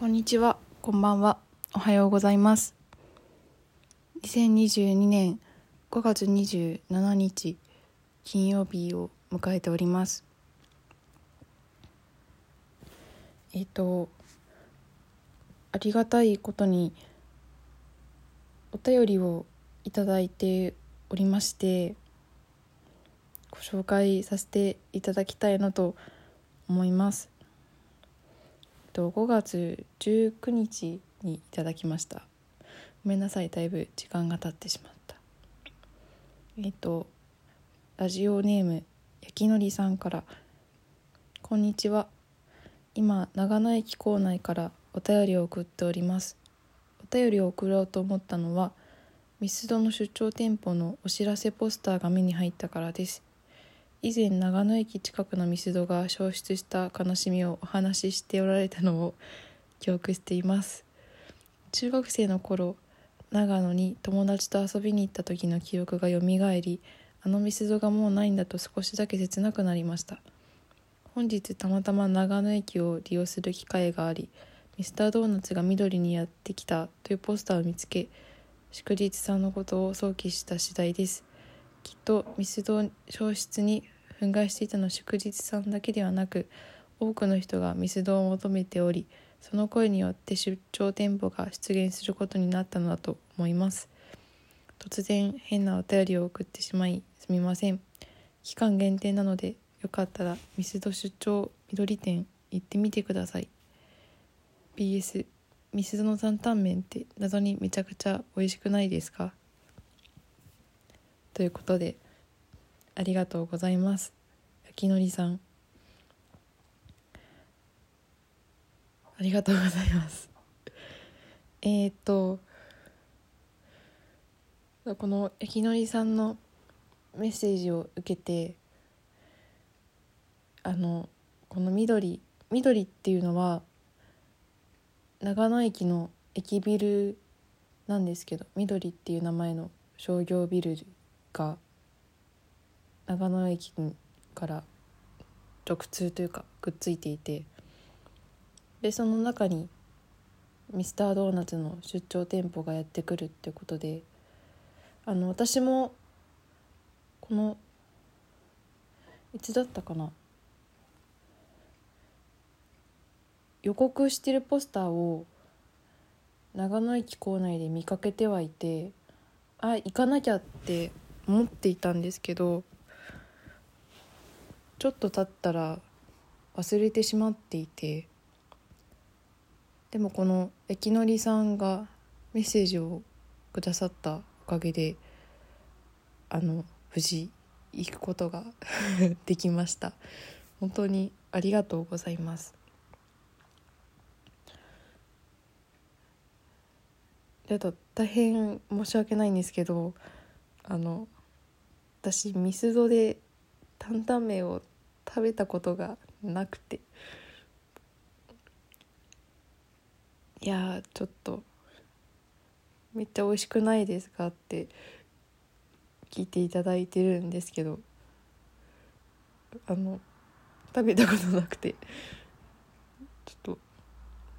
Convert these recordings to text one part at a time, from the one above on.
こんにちは、こんばんは、おはようございます。2022年5月27日金曜日を迎えております。えっ、とありがたいことにお便りをいただいておりましてご紹介させていただきたいなと思います。と5月19日にいただきました。ごめんなさいだいぶ時間が経ってしまった。えっとラジオネーム焼きのりさんから「こんにちは。今長野駅構内からお便りを送っております。お便りを送ろうと思ったのはミスドの出張店舗のお知らせポスターが目に入ったからです。以前長野駅近くのミスドが消失した悲しみをお話ししておられたのを記憶しています。中学生の頃長野に友達と遊びに行った時の記憶がよみがえりあのミスドがもうないんだと少しだけ切なくなりました。本日たまたま長野駅を利用する機会がありミスタードーナツが緑にやってきたというポスターを見つけ祝日さんのことを想起した次第です。きっとミスド消失に憤慨していたのは祝日さんだけではなく多くの人がミスドを求めておりその声によって出張店舗が出現することになったのだと思います。突然変なお便りを送ってしまいすみません。期間限定なのでよかったらミスド出張緑店行ってみてください。BS ミスドの担々麺って謎にめちゃくちゃ美味しくないですか？ということでありがとうございます。焼きのりさん。ありがとうございます。えー、っとこの焼きのりさんのメッセージを受けてあのこの緑緑っていうのは長野駅の駅ビルなんですけど緑っていう名前の商業ビルが長野駅から直通というかくっついていてでその中にミスタードーナツの出張店舗がやってくるってことであの私もこのいつだったかな予告してるポスターを長野駅構内で見かけてはいてあ行かなきゃって思っていたんですけどちょっと経ったら忘れてしまっていてでもこの駅のりさんがメッセージをくださったおかげであの無事行くことが できました。本当にありがとうございます。だと大変申し訳ないんですけどあの私ミスドで担々麺を食べたことがなくて。いやちょっとめっちゃ美味しくないですかって聞いていただいてるんですけど。あの食べたことなくて。ちょっと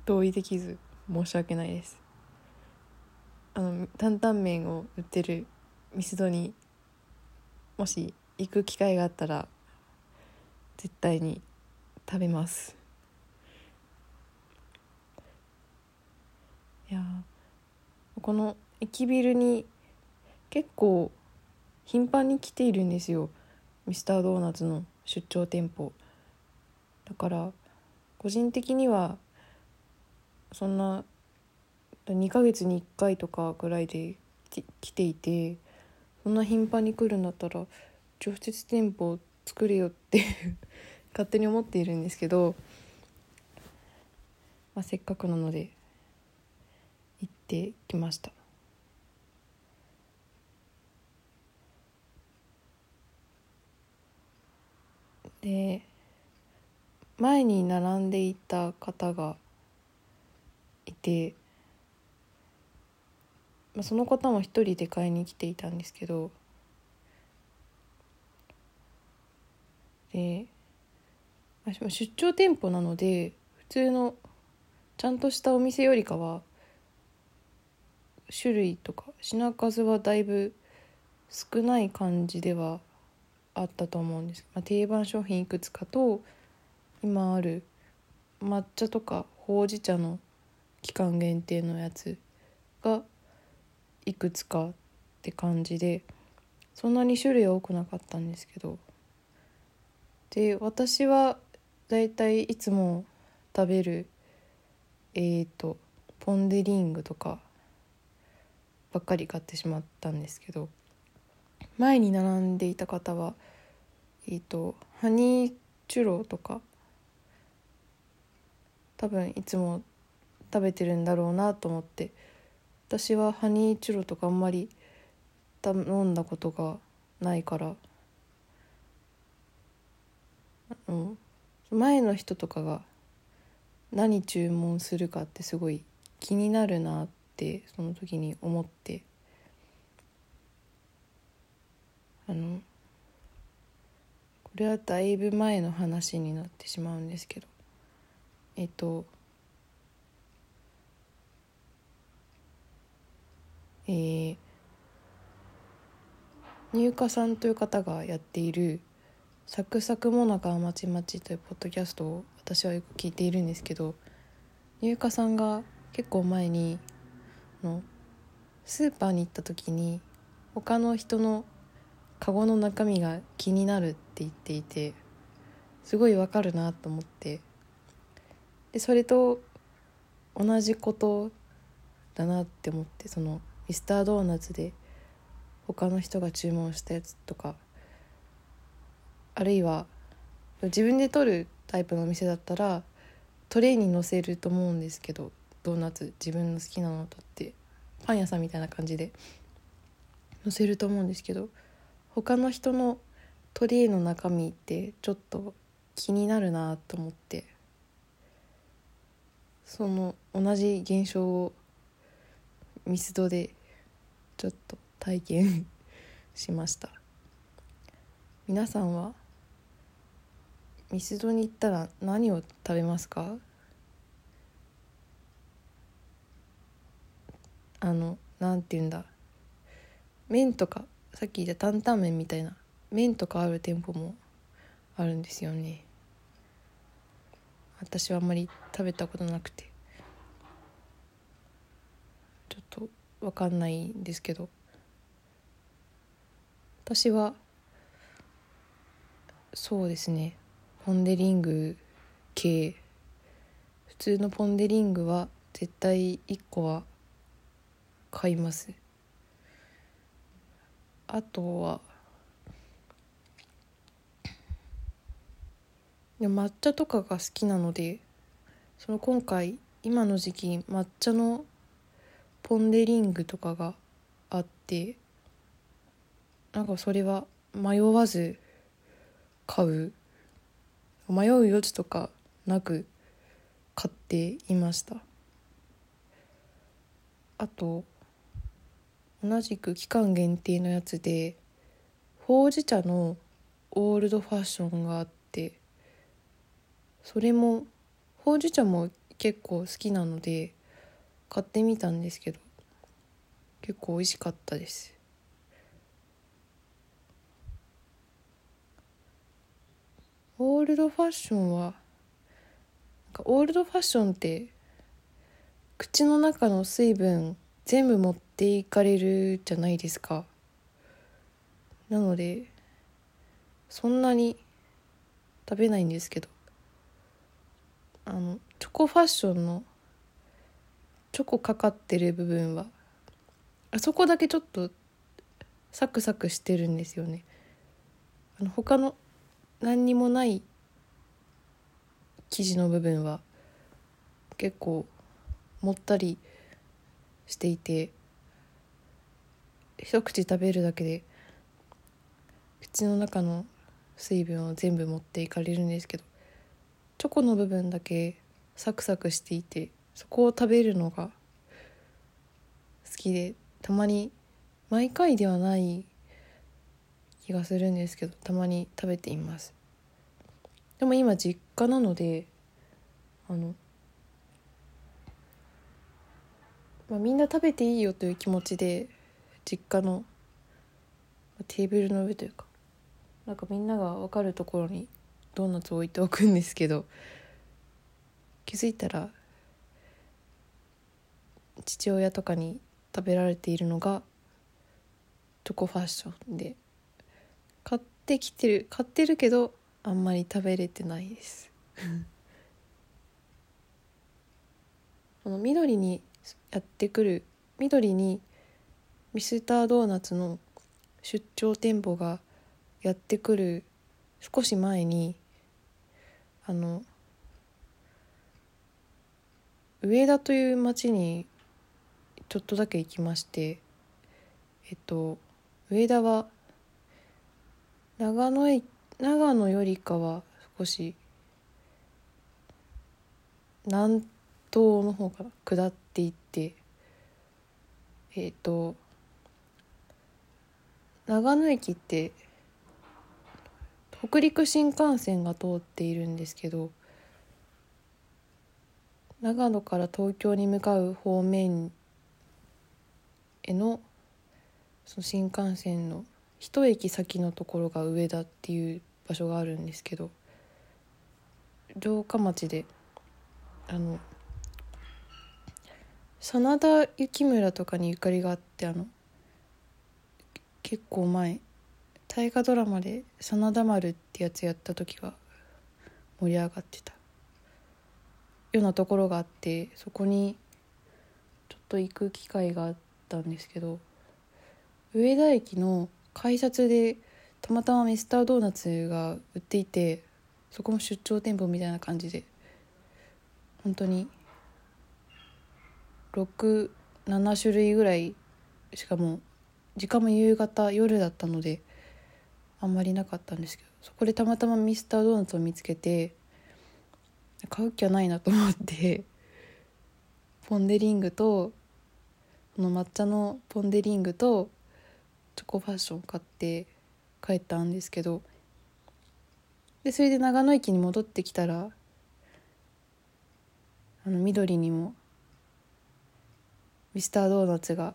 同意できず申し訳ないです。あの担々麺を売ってるミスドにもし行く機会があったら絶対に食べます。いやこの駅ビルに結構頻繁に来ているんですよ。ミスタードーナツの出張店舗。だから個人的にはそんな2ヶ月に1回とかぐらいで来ていてそんな頻繁に来るんだったら直接店舗を作れよって 勝手に思っているんですけど、まあ、せっかくなので行ってきました。で前に並んでいた方がいて、まあ、その方も一人で買いに来ていたんですけどで出張店舗なので普通のちゃんとしたお店よりかは種類とか品数はだいぶ少ない感じではあったと思うんです、まあ、定番商品いくつかと今ある抹茶とかほうじ茶の期間限定のやつがいくつかって感じでそんなに種類は多くなかったんですけど。で私はだいたいいつも食べるえーとポン・デ・リングとかばっかり買ってしまったんですけど前に並んでいた方はえっ、ー、とハニーチュロとか多分いつも食べてるんだろうなと思って私はハニーチュロとかあんまり頼んだことがないから。うん。前の人とかが何注文するかってすごい気になるなってその時に思って。あのこれはだいぶ前の話になってしまうんですけど。えっとえー、入荷さんという方がやっている「サクサクもなかまちまち」というポッドキャストを私はよく聞いているんですけど入荷さんが結構前にのスーパーに行った時に他の人のカゴの中身が気になるって言っていてすごいわかるなと思ってでそれと同じことだなって思ってそのミスタードーナツで他の人が注文したやつとかあるいは自分で取るタイプのお店だったらトレーに乗せると思うんですけどドーナツ自分の好きなのを取ってパン屋さんみたいな感じで載せると思うんですけど他の人のトレーの中身ってちょっと気になるなと思ってその同じ現象をミスドでちょっと体験 しました。皆さんはミスドに行ったら何を食べますか？あのなんて言うんだ？麺とかさっき言った担々麺みたいな麺とかある店舗もあるんですよね。私はあんまり食べたことなくて。ちょっと分かんないんですけど。私はそうですね。ポン・デ・リング系。普通のポン・デ・リングは絶対1個は買います。あとは抹茶とかが好きなのでその今回今の時期抹茶のポン・デ・リングとかがあってなんかそれは迷わず買う迷う余地とかなく買っていました。あと同じく期間限定のやつでほうじ茶のオールドファッションがあってそれもほうじ茶も結構好きなので買ってみたんですけど結構美味しかったです。オールドファッションはオールドファッションって口の中の水分全部持っていかれるじゃないですか。なのでそんなに食べないんですけどあのチョコファッションのチョコかかってる部分は。あそこだけちょっとサクサクしてるんですよね。あの他の何にもない生地の部分は結構もったりしていて一口食べるだけで口の中の水分を全部持っていかれるんですけどチョコの部分だけサクサクしていてそこを食べるのが好きでたまに毎回ではない気がするんですけどたまに食べています。でも今実家なのであのまあ、みんな食べていいよという気持ちで実家のテーブルの上というかなんかみんなが分かるところにドーナツを置いておくんですけど気づいたら父親とかに食べられているのがチョコファッションで買ってきてる買ってるけどあんまり食べれてないです。この緑にやってくる緑にミスタードーナツの出張店舗がやってくる少し前にあの上田という町にちょっとだけ行きましてえっと上田は長野駅長野よりかは少し南東の方から下っていってえっと長野駅って北陸新幹線が通っているんですけど長野から東京に向かう方面へのその新幹線の一駅先のところが上田っていう場所があるんですけど城下町であの真田幸村とかにゆかりがあってあの結構前大河ドラマで「真田丸」ってやつやった時は盛り上がってた。ようなところがあってそこにちょっと行く機会があってたんですけど上田駅の改札でたまたまミスタードーナツが売っていてそこも出張店舗みたいな感じで本当に67種類ぐらいしかも時間も夕方夜だったのであんまりなかったんですけどそこでたまたまミスタードーナツを見つけて買う気はないなと思ってポン・デ・リングとの抹茶のポン・デ・リングとチョコファッション買って帰ったんですけどでそれで長野駅に戻ってきたらあの緑にもミスタードーナツが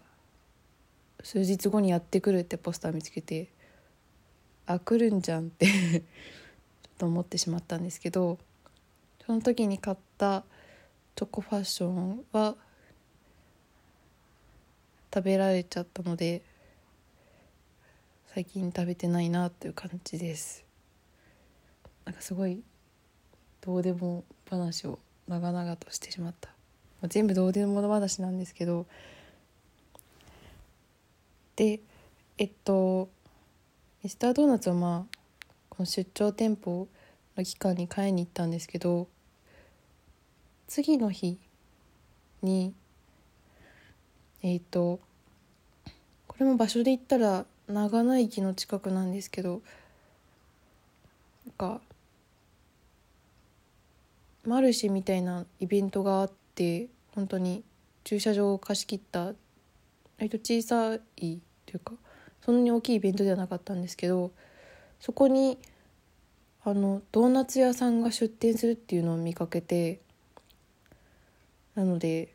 数日後にやってくるってポスター見つけてあ来るんじゃんって ちょっと思ってしまったんですけどその時に買ったチョコファッションは食べられちゃったので最近食べてないなっていう感じです。なんかすごいどうでも話を長々としてしまった、まあ、全部どうでも話なんですけど。でえっとミスタードーナツはまあこの出張店舗の期間に買いに行ったんですけど次の日にえっ、とこれも場所で言ったら長野駅の近くなんですけどなんかマルシェみたいなイベントがあって本当に駐車場を貸し切った割と小さいというかそんなに大きいイベントではなかったんですけどそこにあのドーナツ屋さんが出店するっていうのを見かけてなので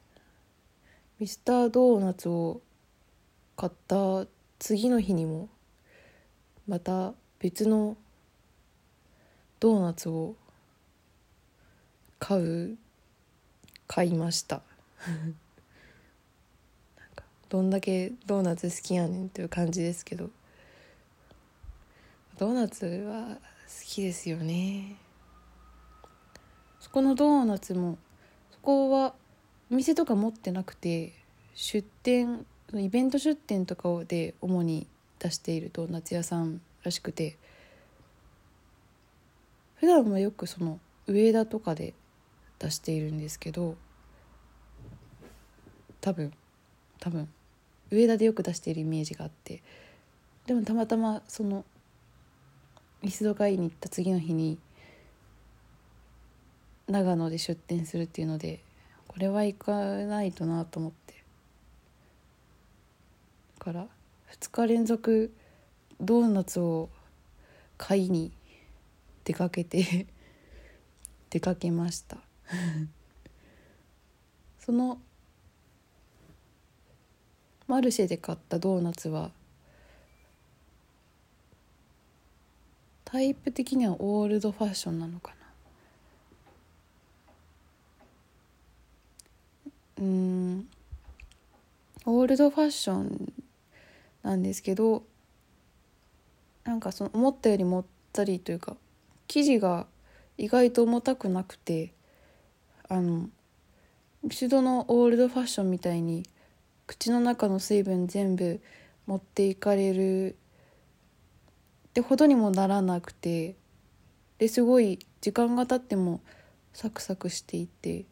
ミスタードーナツを買った次の日にもまた別のドーナツを買う買いました。どんだけドーナツ好きやねんっていう感じですけど。ドーナツは好きですよね。そこのドーナツもそこはお店とか持ってなくて出店イベント出店とかで主に出しているドーナツ屋さんらしくて普段はよくその上田とかで出しているんですけど多分多分上田でよく出しているイメージがあってでもたまたまそのミスド買いに行った次の日に長野で出店するっていうのでこれは行かないとなと思ってから。2日連続ドーナツを買いに出かけて 出かけました。そのマルシェで買ったドーナツはタイプ的にはオールドファッションなのかな。うん。オールドファッションなんですけどなんかその思ったよりもったりというか生地が意外と重たくなくてあのミスドのオールドファッションみたいに口の中の水分全部持っていかれるってほどにもならなくてですごい時間が経ってもサクサクしていて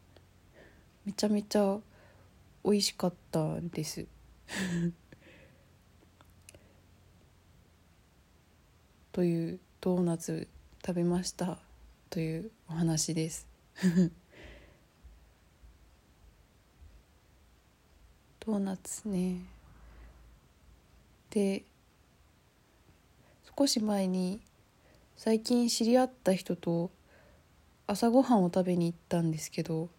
めちゃめちゃ美味しかったです。というドーナツ食べましたというお話です。ドーナツね。で少し前に最近知り合った人と朝ごはんを食べに行ったんですけど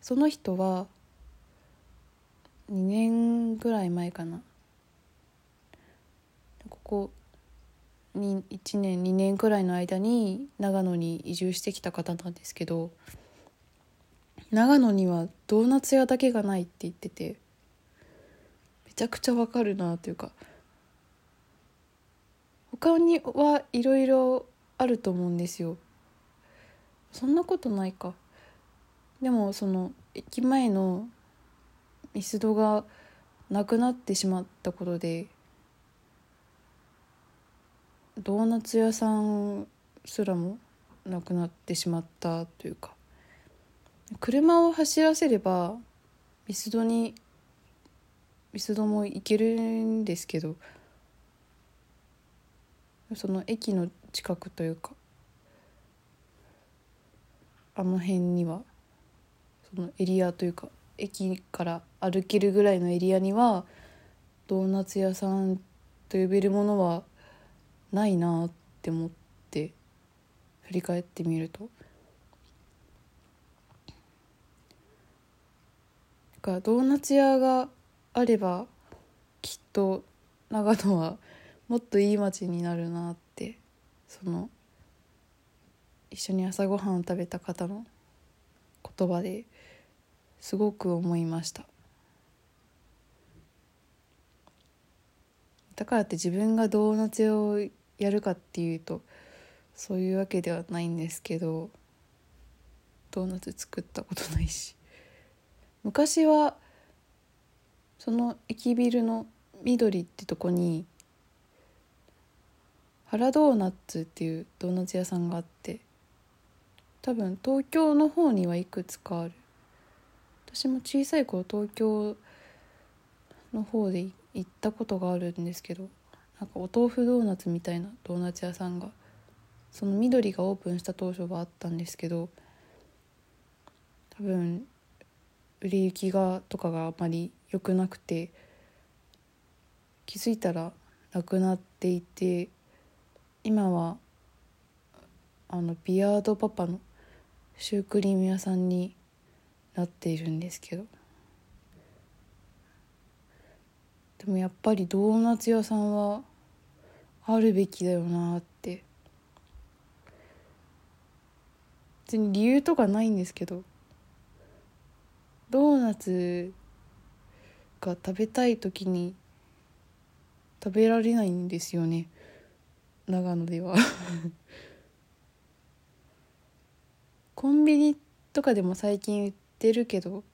その人は2年ぐらい前かな。ここに1年2年くらいの間に長野に移住してきた方なんですけど長野にはドーナツ屋だけがないって言っててめちゃくちゃわかるなというか他にはいろいろあると思うんですよ。そんなことないか。でもその駅前のミスドがなくなってしまったことでドーナツ屋さんすらもなくなってしまったというか。車を走らせればミスドにミスドも行けるんですけどその駅の近くというかあの辺にはそのエリアというか駅から歩けるぐらいのエリアにはドーナツ屋さんと呼べるものはないなって思って振り返ってみると。かドーナツ屋があればきっと長野はもっといい街になるなってその一緒に朝ごはんを食べた方の言葉ですごく思いましただからって自分がドーナツ屋をやるかっていうとそういうわけではないんですけどドーナツ作ったことないし。昔はその駅ビルの緑ってとこに原ドーナツっていうドーナツ屋さんがあって多分東京の方にはいくつかある。私も小さい頃東京の方で行ったことがあるんですけどなんかお豆腐ドーナツみたいなドーナツ屋さんがその緑がオープンした当初はあったんですけど多分売れ行きがとかがあまり良くなくて気づいたらなくなっていて今はあのビアードパパのシュークリーム屋さんになっているんですけど。でもやっぱりドーナツ屋さんはあるべきだよなって。別に理由とかないんですけど。ドーナツが食べたい時に食べられないんですよね。長野では。コンビニとかでも最近売ってるけど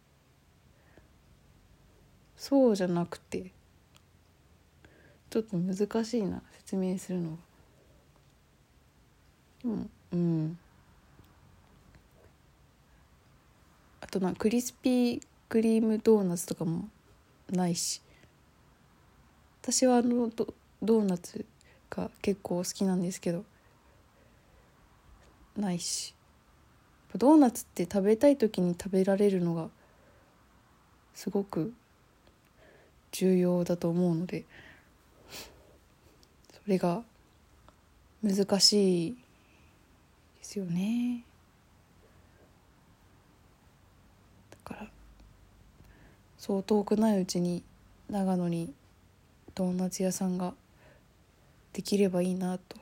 そうじゃなくてちょっと難しいな。説明するのが。でもうん。あとなクリスピークリームドーナツとかもないし。私はあのドドーナツが結構好きなんですけど。ないし。ドーナツって食べたい時に食べられるのがすごく重要だと思うので。れが難しいですよね。だからそう遠くないうちに長野にドーナツ屋さんができればいいなと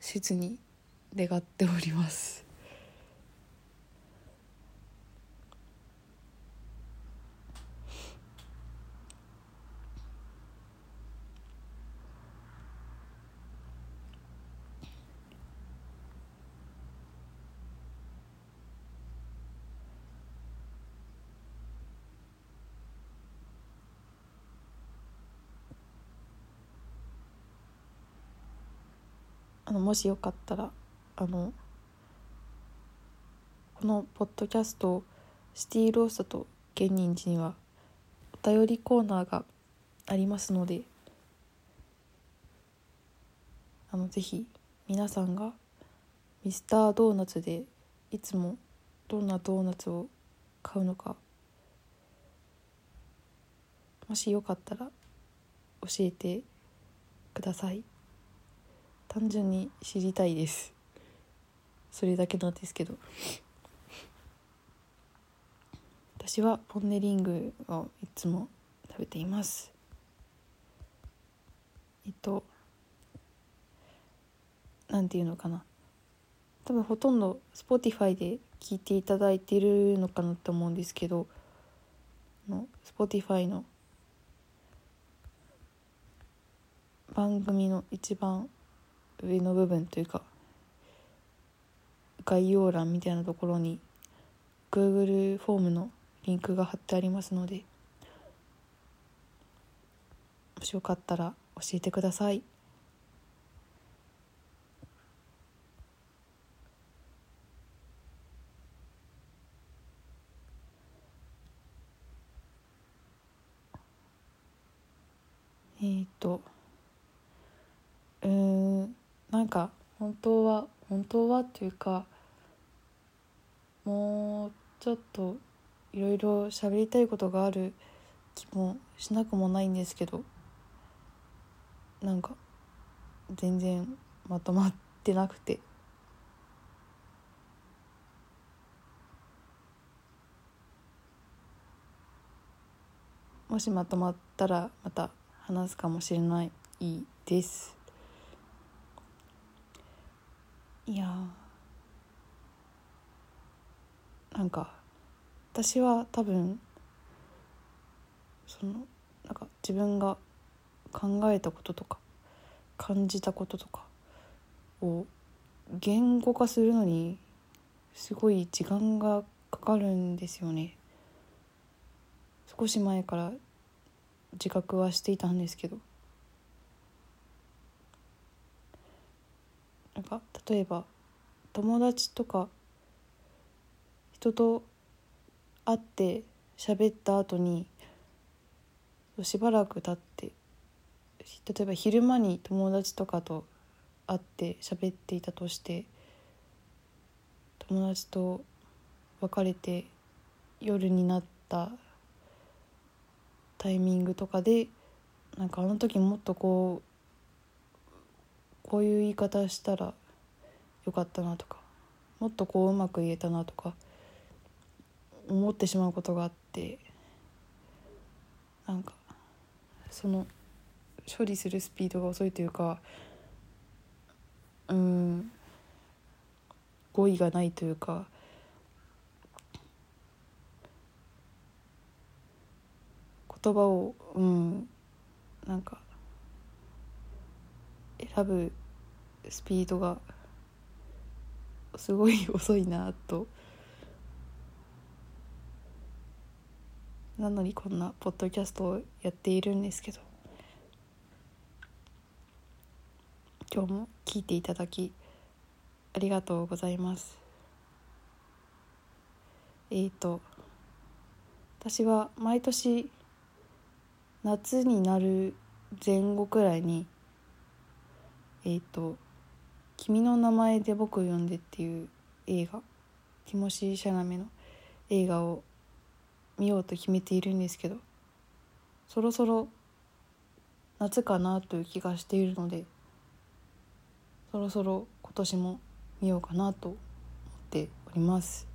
切に願っております。のもしよかったらあのこのポッドキャストシティローストと芸人寺にはお便りコーナーがありますのであのぜひ皆さんがミスタードーナツでいつもどんなドーナツを買うのかもしよかったら教えてください。単純に知りたいです。それだけなんですけど。私はポン・ネリングをいつも食べています。えっとなんていうのかな。多分ほとんど Spotify で聞いていただいてるのかなと思うんですけどの Spotify の番組の一番上の部分というか概要欄みたいなところに Google フォームのリンクが貼ってありますのでもしよかったら教えてください。えっ、とうんなんか本当は本当はっていうかもうちょっといろいろ喋りたいことがある気もしなくもないんですけどなんか全然まとまってなくて。もしまとまったらまた話すかもしれないです。いや。なんか私は多分そのなんか自分が考えたこととか感じたこととかを言語化するのにすごい時間がかかるんですよね。少し前から自覚はしていたんですけど。なんか例えば友達とか人と会って喋った後にしばらく経って例えば昼間に友達とかと会って喋っていたとして友達と別れて夜になったタイミングとかでなんかあの時もっとこうこういう言い方したらよかったなとかもっとこううまく言えたなとか思ってしまうことがあってなんかその処理するスピードが遅いというかうん語彙がないというか言葉をうんなんか選ぶスピードがすごい遅いなと。なのにこんなポッドキャストをやっているんですけど。今日も聞いていただきありがとうございます。えっ、ー、と私は毎年夏になる前後くらいにえっ、ー、と「君の名前で僕を呼んで」っていう映画ティモシー・シャナメの映画を見ようと決めているんですけどそろそろ夏かなという気がしているのでそろそろ今年も見ようかなと思っております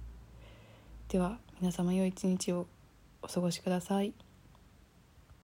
では皆様良い一日をお過ごしください。